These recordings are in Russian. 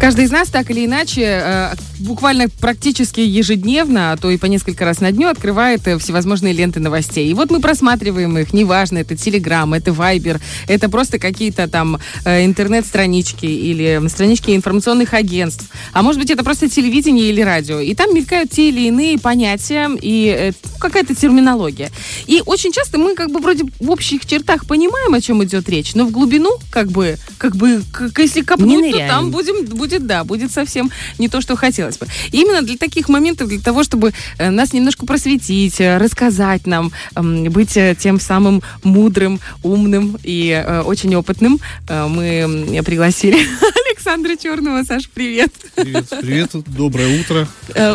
Каждый из нас так или иначе, э, буквально практически ежедневно, а то и по несколько раз на дню открывает э, всевозможные ленты новостей. И вот мы просматриваем их, неважно, это Телеграм, это Вайбер, это просто какие-то там э, интернет-странички или странички информационных агентств. А может быть, это просто телевидение или радио. И там мелькают те или иные понятия и какая-то терминология. И очень часто мы как бы вроде в общих чертах понимаем, о чем идет речь, но в глубину, как бы, как бы, как, если копнуть, то там будем, будет, да, будет совсем не то, что хотелось бы. И именно для таких моментов, для того, чтобы э, нас немножко просветить, э, рассказать нам, быть э, тем самым мудрым, умным и очень опытным, мы пригласили Александра Черного. Саш, привет. Привет, привет. Доброе утро.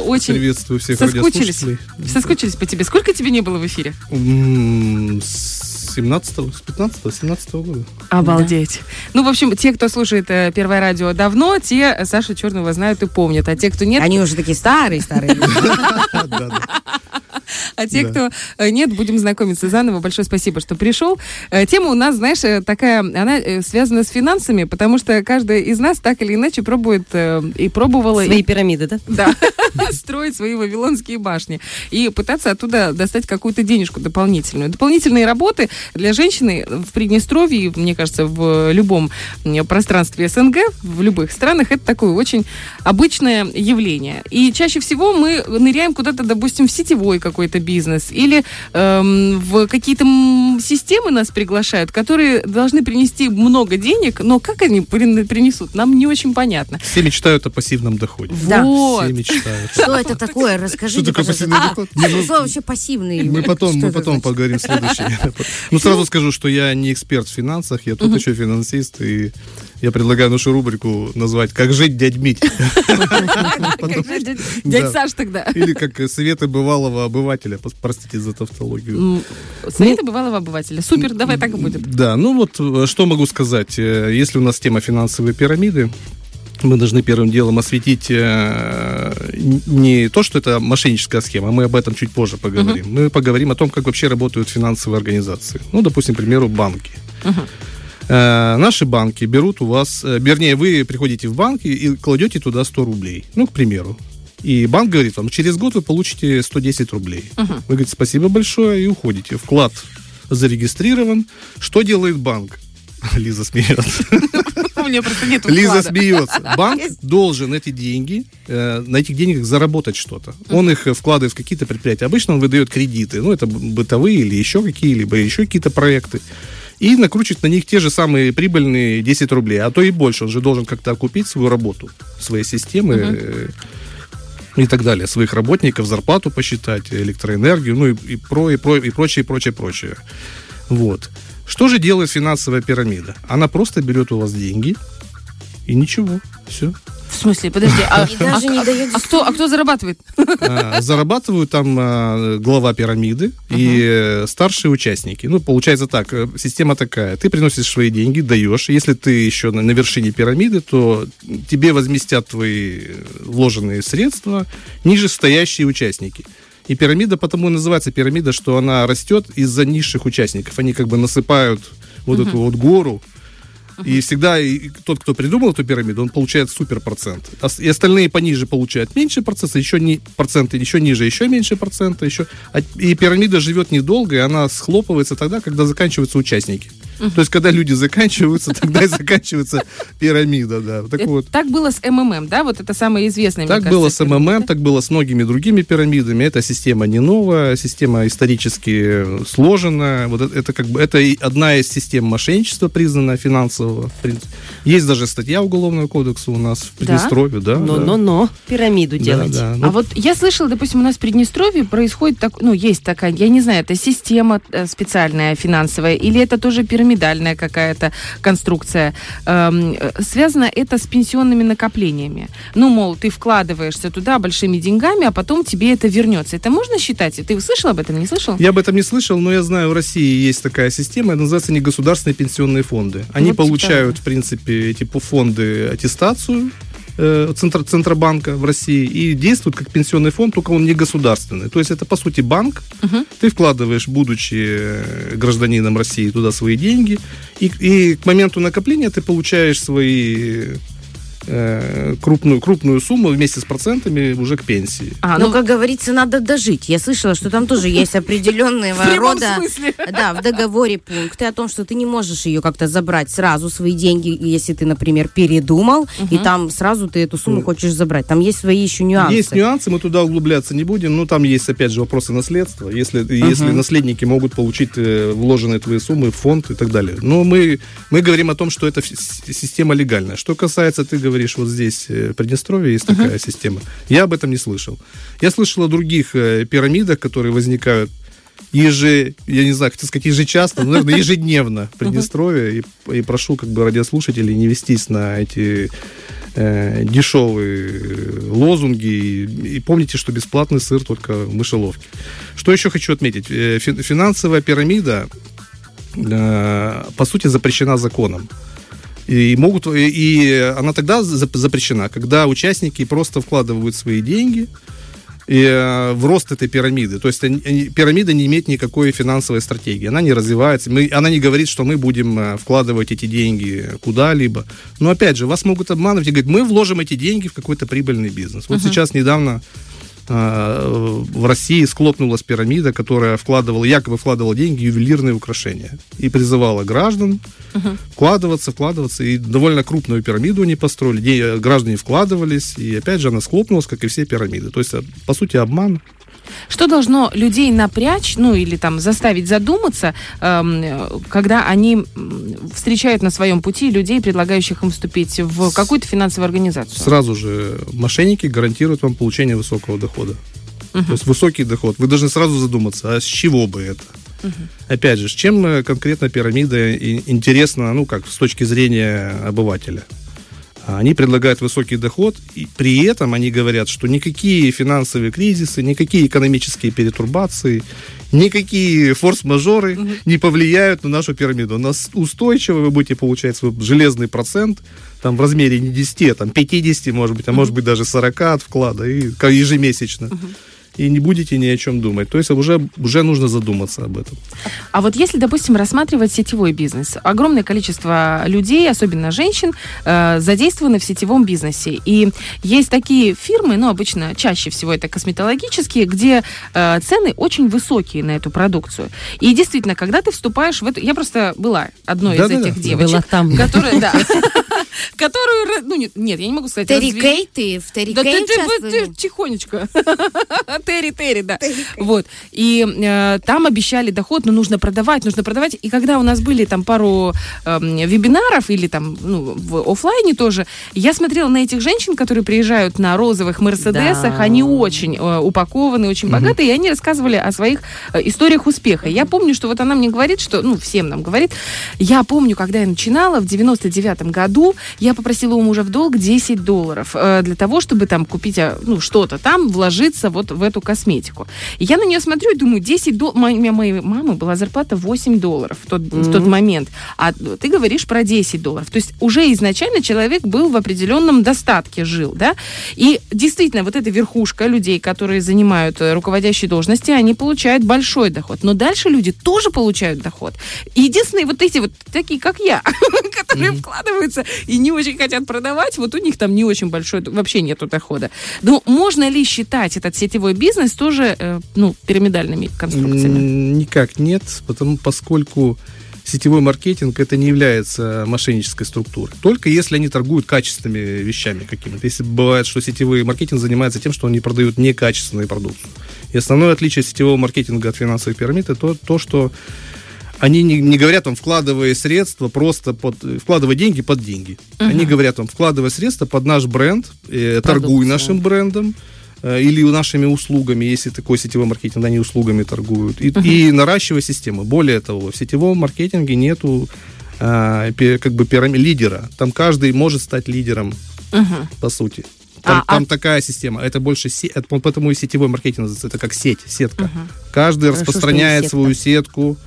Очень Приветствую всех соскучились. Соскучились по тебе. Сколько тебе не было в эфире? С 17 с 15 17 года. Обалдеть. Да. Ну, в общем, те, кто слушает э, Первое радио давно, те Сашу Черного знают и помнят. А те, кто нет... Они уже такие старые-старые. А те, кто э, нет, будем знакомиться заново. Большое спасибо, что пришел. Э, тема у нас, знаешь, э, такая, она связана с финансами, потому что каждая из нас так или иначе пробует и пробовала... Свои пирамиды, да? Да. Строить свои вавилонские башни. И пытаться оттуда достать какую-то денежку дополнительную. Дополнительные работы для женщины в Приднестровье, мне кажется, в любом пространстве СНГ, в любых странах, это такое очень обычное явление. И чаще всего мы ныряем куда-то, допустим, в сетевой какой-то бизнес, или эм, в какие-то системы нас приглашают, которые должны принести много денег, но как они принесут, нам не очень понятно. Все мечтают о пассивном доходе. Да. Вот. Все мечтают. Что это такое? Расскажите, Что такое пассивный доход? Что вообще пассивный? Мы потом, мы потом поговорим следующий. Ну, сразу скажу, что я не эксперт в финансах, я тут еще финансист, и я предлагаю нашу рубрику назвать «Как жить, дядь Мить». Дядь Саш тогда. Или как советы бывалого обывателя, простите за тавтологию. Советы бывалого обывателя. Супер, давай так и будет. Да, ну вот э, что могу сказать. Э, если у нас тема финансовой пирамиды, мы должны первым делом осветить э, не то, что это мошенническая схема, мы об этом чуть позже поговорим. Uh-huh. Мы поговорим о том, как вообще работают финансовые организации. Ну, допустим, к примеру, банки. Uh-huh. Э, наши банки берут у вас, э, вернее, вы приходите в банк и, кладете туда 100 рублей, ну, к примеру. И банк говорит вам, через год вы получите 110 рублей. Uh-huh. Вы говорите, спасибо большое, и уходите. Вклад зарегистрирован. Что делает банк? Лиза смеется. У меня просто нет Лиза смеется. Банк должен эти деньги, э, на этих деньгах заработать что-то. Он их вкладывает в какие-то предприятия. Обычно он выдает кредиты. Ну, это бытовые или еще какие-либо, еще какие-то проекты и накручивать на них те же самые прибыльные 10 рублей, а то и больше. Он же должен как-то окупить свою работу, свои системы uh-huh. и так далее, своих работников, зарплату посчитать, электроэнергию, ну и, и, про, и, про, и прочее, прочее, прочее. Вот. Что же делает финансовая пирамида? Она просто берет у вас деньги и ничего. Все. В смысле, подожди, а, а, а, кто, а кто зарабатывает? А, зарабатывают там а, глава пирамиды и старшие участники. Ну, получается так, э, система такая. Ты приносишь свои деньги, даешь. Если ты еще на, на вершине пирамиды, то тебе возместят твои вложенные средства ниже стоящие участники. И пирамида потому и называется пирамида, что она растет из-за низших участников. Они как бы насыпают вот uh-huh. эту вот гору и всегда и тот, кто придумал эту пирамиду, он получает супер процент. А и остальные пониже получают меньше процента, еще не проценты, еще ниже, еще меньше процента, еще. А, и пирамида живет недолго, и она схлопывается тогда, когда заканчиваются участники. То есть, когда люди заканчиваются, тогда и заканчивается пирамида, да. Так, вот. так было с МММ, да? Вот это самое известное, Так было с МММ, так было с многими другими пирамидами. Эта система не новая, система исторически сложенная. Вот это, это как бы это одна из систем мошенничества, признанная финансового. Есть даже статья Уголовного кодекса у нас в Приднестровье, да? Но-но-но, пирамиду делать. А вот я слышала, допустим, у нас в Приднестровье происходит так, ну, есть такая, я не знаю, это система э, специальная финансовая, или это тоже пирамида пирамидальная какая-то конструкция. Эм, связано это с пенсионными накоплениями. Ну, мол, ты вкладываешься туда большими деньгами, а потом тебе это вернется. Это можно считать? Ты слышал об этом, не слышал? Я об этом не слышал, но я знаю, в России есть такая система, это называется негосударственные пенсионные фонды. Они вот, получают, в принципе, эти фонды аттестацию, э, Центр, Центробанка в России и действует как пенсионный фонд, только он не государственный. То есть это, по сути, банк. Угу. Ты вкладываешь, будучи э, гражданином России, туда свои деньги, и, и к моменту накопления ты получаешь свои э, крупную, крупную сумму вместе с процентами уже к пенсии. А, ну, ну, как говорится, надо дожить. Я слышала, что там тоже есть определенного рода... Да, в договоре пункты о том, что ты не можешь ее как-то забрать сразу, свои деньги, если ты, например, передумал, и там сразу ты эту сумму хочешь забрать. Там есть свои еще нюансы. Есть нюансы, мы туда углубляться не будем. Ну, там есть, опять же, вопросы наследства. Если, если наследники могут получить э, вложенные твои суммы в фонд и так далее. Но мы, мы говорим о том, что это система легальная. Что касается, ты говоришь, вот здесь в Приднестровье есть такая система. Я об этом не слышал. Я слышал о других э, пирамидах, которые возникают еже, я не знаю, хотел сказать ежечасно, но, наверное, ежедневно в Приднестровье. И, и прошу как бы радиослушателей не вестись на эти э, дешевые лозунги. И, и помните, что бесплатный сыр только в мышеловке. Что еще хочу отметить? Э, финансовая пирамида, э, по сути, запрещена законом. И могут и она тогда запрещена, когда участники просто вкладывают свои деньги, и, э, в рост этой пирамиды. То есть они, пирамида не имеет никакой финансовой стратегии. Она не развивается. Мы, она не говорит, что мы будем э, вкладывать эти деньги куда-либо. Но опять же, вас могут обманывать и говорить, мы вложим эти деньги в какой-то прибыльный бизнес. Вот uh-huh. сейчас недавно в России склопнулась пирамида, которая вкладывала, якобы вкладывала деньги в ювелирные украшения. И призывала граждан uh-huh. вкладываться, вкладываться. И довольно крупную пирамиду они построили. Граждане вкладывались. И опять же она склопнулась, как и все пирамиды. То есть, по сути, обман. Что должно людей напрячь, ну или там заставить задуматься, эм, когда они встречают на своем пути людей, предлагающих им вступить в какую-то финансовую организацию? Сразу же мошенники гарантируют вам получение высокого дохода. uh То есть высокий доход. Вы должны сразу задуматься, а с чего бы это? uh Опять же, с чем э, конкретно пирамида интересна, ну как с точки зрения обывателя? Они предлагают высокий доход, и при этом они говорят, что никакие финансовые кризисы, никакие экономические перетурбации, никакие форс-мажоры угу. не повлияют на нашу пирамиду. У нас устойчиво вы будете получать свой железный процент там в размере не 10, а там 50, может быть, а угу. может быть даже 40 от вклада и ежемесячно. Угу и не будете ни о чем думать. То есть уже, уже нужно задуматься об этом. А вот если, допустим, рассматривать сетевой бизнес, огромное количество людей, особенно женщин, э, задействованы в сетевом бизнесе. И есть такие фирмы, ну, обычно чаще всего это косметологические, где э, цены очень высокие на эту продукцию. И действительно, когда ты вступаешь в эту... Я просто была одной да, из да, этих да. девочек. Была там. Которая, да. Которую... Ну, нет, я не могу сказать. Терри Кей ты? В Терри Кей ты тихонечко. Терри, Терри, да. Вот. И э, там обещали доход, но нужно продавать, нужно продавать. И когда у нас были там пару э, вебинаров или там ну, в офлайне тоже, я смотрела на этих женщин, которые приезжают на розовых Мерседесах, да. они очень э, упакованы, очень угу. богатые, и они рассказывали о своих э, историях успеха. Я помню, что вот она мне говорит, что, ну, всем нам говорит, я помню, когда я начинала в 99-м году, я попросила у мужа в долг 10 долларов э, для того, чтобы там купить, ну, что-то там, вложиться вот в эту косметику. И я на нее смотрю и думаю, 10 долларов, моей, моей мамы была зарплата 8 долларов в тот, mm-hmm. в тот момент, а ты говоришь про 10 долларов. То есть уже изначально человек был в определенном достатке, жил, да? И действительно, вот эта верхушка людей, которые занимают э, руководящие должности, они получают большой доход. Но дальше люди тоже получают доход. Единственные вот эти вот, такие как я, которые вкладываются и не очень хотят продавать, вот у них там не очень большой, вообще нету дохода. Но можно ли считать этот сетевой бизнес тоже э, ну, пирамидальными конструкциями? Никак нет, потому, поскольку сетевой маркетинг это не является мошеннической структурой. Только если они торгуют качественными вещами какими-то. Если бывает, что сетевой маркетинг занимается тем, что они продают некачественные продукты. И основное отличие сетевого маркетинга от финансовой пирамиды то, то что они не, не говорят вам, вкладывая средства просто под... Вкладывая деньги под деньги. Uh-huh. Они говорят вам, вкладывая средства под наш бренд, э, торгуй нашим брендом, или нашими услугами, если такой сетевой маркетинг, они услугами торгуют, и, uh-huh. и наращивая систему. Более того, в сетевом маркетинге нету а, как бы пирами, лидера. Там каждый может стать лидером, uh-huh. по сути. Там, а, там а... такая система. Это больше сеть, потому и сетевой маркетинг это как сеть, сетка. Uh-huh. Каждый Хорошо, распространяет свою сетку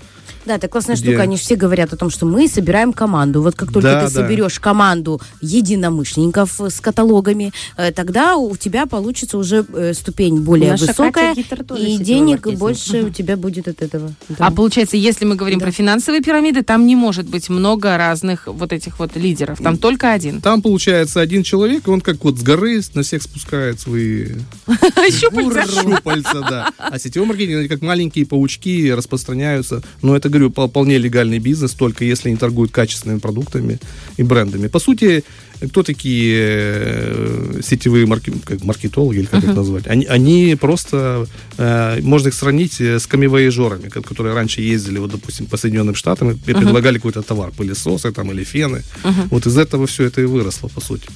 Да, это классная штука. Они все говорят о том, что мы собираем команду. Вот как только ты соберешь команду единомышленников с каталогами, э, тогда у тебя получится уже э, ступень более высокая, и денег больше у тебя будет от этого. А получается, если мы говорим про финансовые пирамиды, там не может быть много разных вот этих вот лидеров. Там только один. Там получается один человек, и он как вот с горы на всех спускает свои щупальца. да. А сетевой маркетинг, они как маленькие паучки распространяются. Но это, говорю, вполне легальный бизнес, только если они торгуют качественными продуктами и брендами. По сути, кто такие э, сетевые марки, как маркетологи, или как uh-huh. их назвать? Они, они просто, э, можно их сравнить э, с камевояжерами, которые раньше ездили, вот, допустим, по Соединенным Штатам и uh-huh. предлагали какой-то товар, пылесосы там, или фены. Uh-huh. Вот из этого все это и выросло, по сути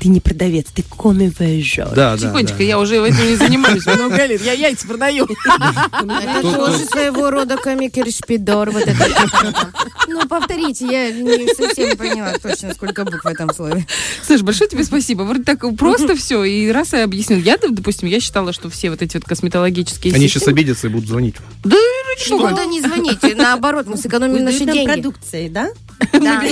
ты не продавец, ты коми-вейжер. Да, Тихонечко, да, да. я уже этим не занимаюсь много лет. Я яйца продаю. Это тоже своего рода. Вот это. Ну, повторите, я не совсем поняла точно, сколько букв в этом слове. Слушай, большое тебе спасибо. Вроде так просто все. И раз я объяснил. Я, допустим, я считала, что все вот эти вот косметологические Они сейчас обидятся и будут звонить. Да, что? Да не звоните. Наоборот, мы сэкономим наши деньги. продукции, да? Да.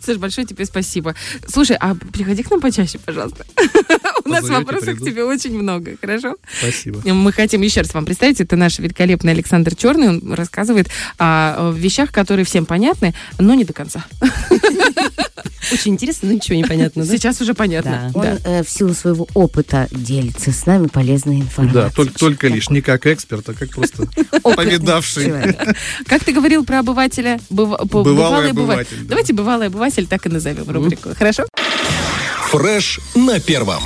Слушай, большое тебе спасибо. Слушай, а приходи к нам почаще, пожалуйста. У нас вопросов к тебе очень много, хорошо? Спасибо. Мы хотим еще раз вам представить, это наш великолепный Александр Черный, он рассказывает о вещах, которые всем понятны, но не до конца. Очень интересно, но ничего не понятно. Да? Сейчас уже понятно. Да. Он да. Э, в силу своего опыта делится с нами полезной информацией. Да, только, только лишь не как эксперт, а как просто повидавший. Как ты говорил про обывателя? Бывалый обыватель. Давайте бывалый обыватель так и назовем рубрику. Хорошо? Фреш на первом.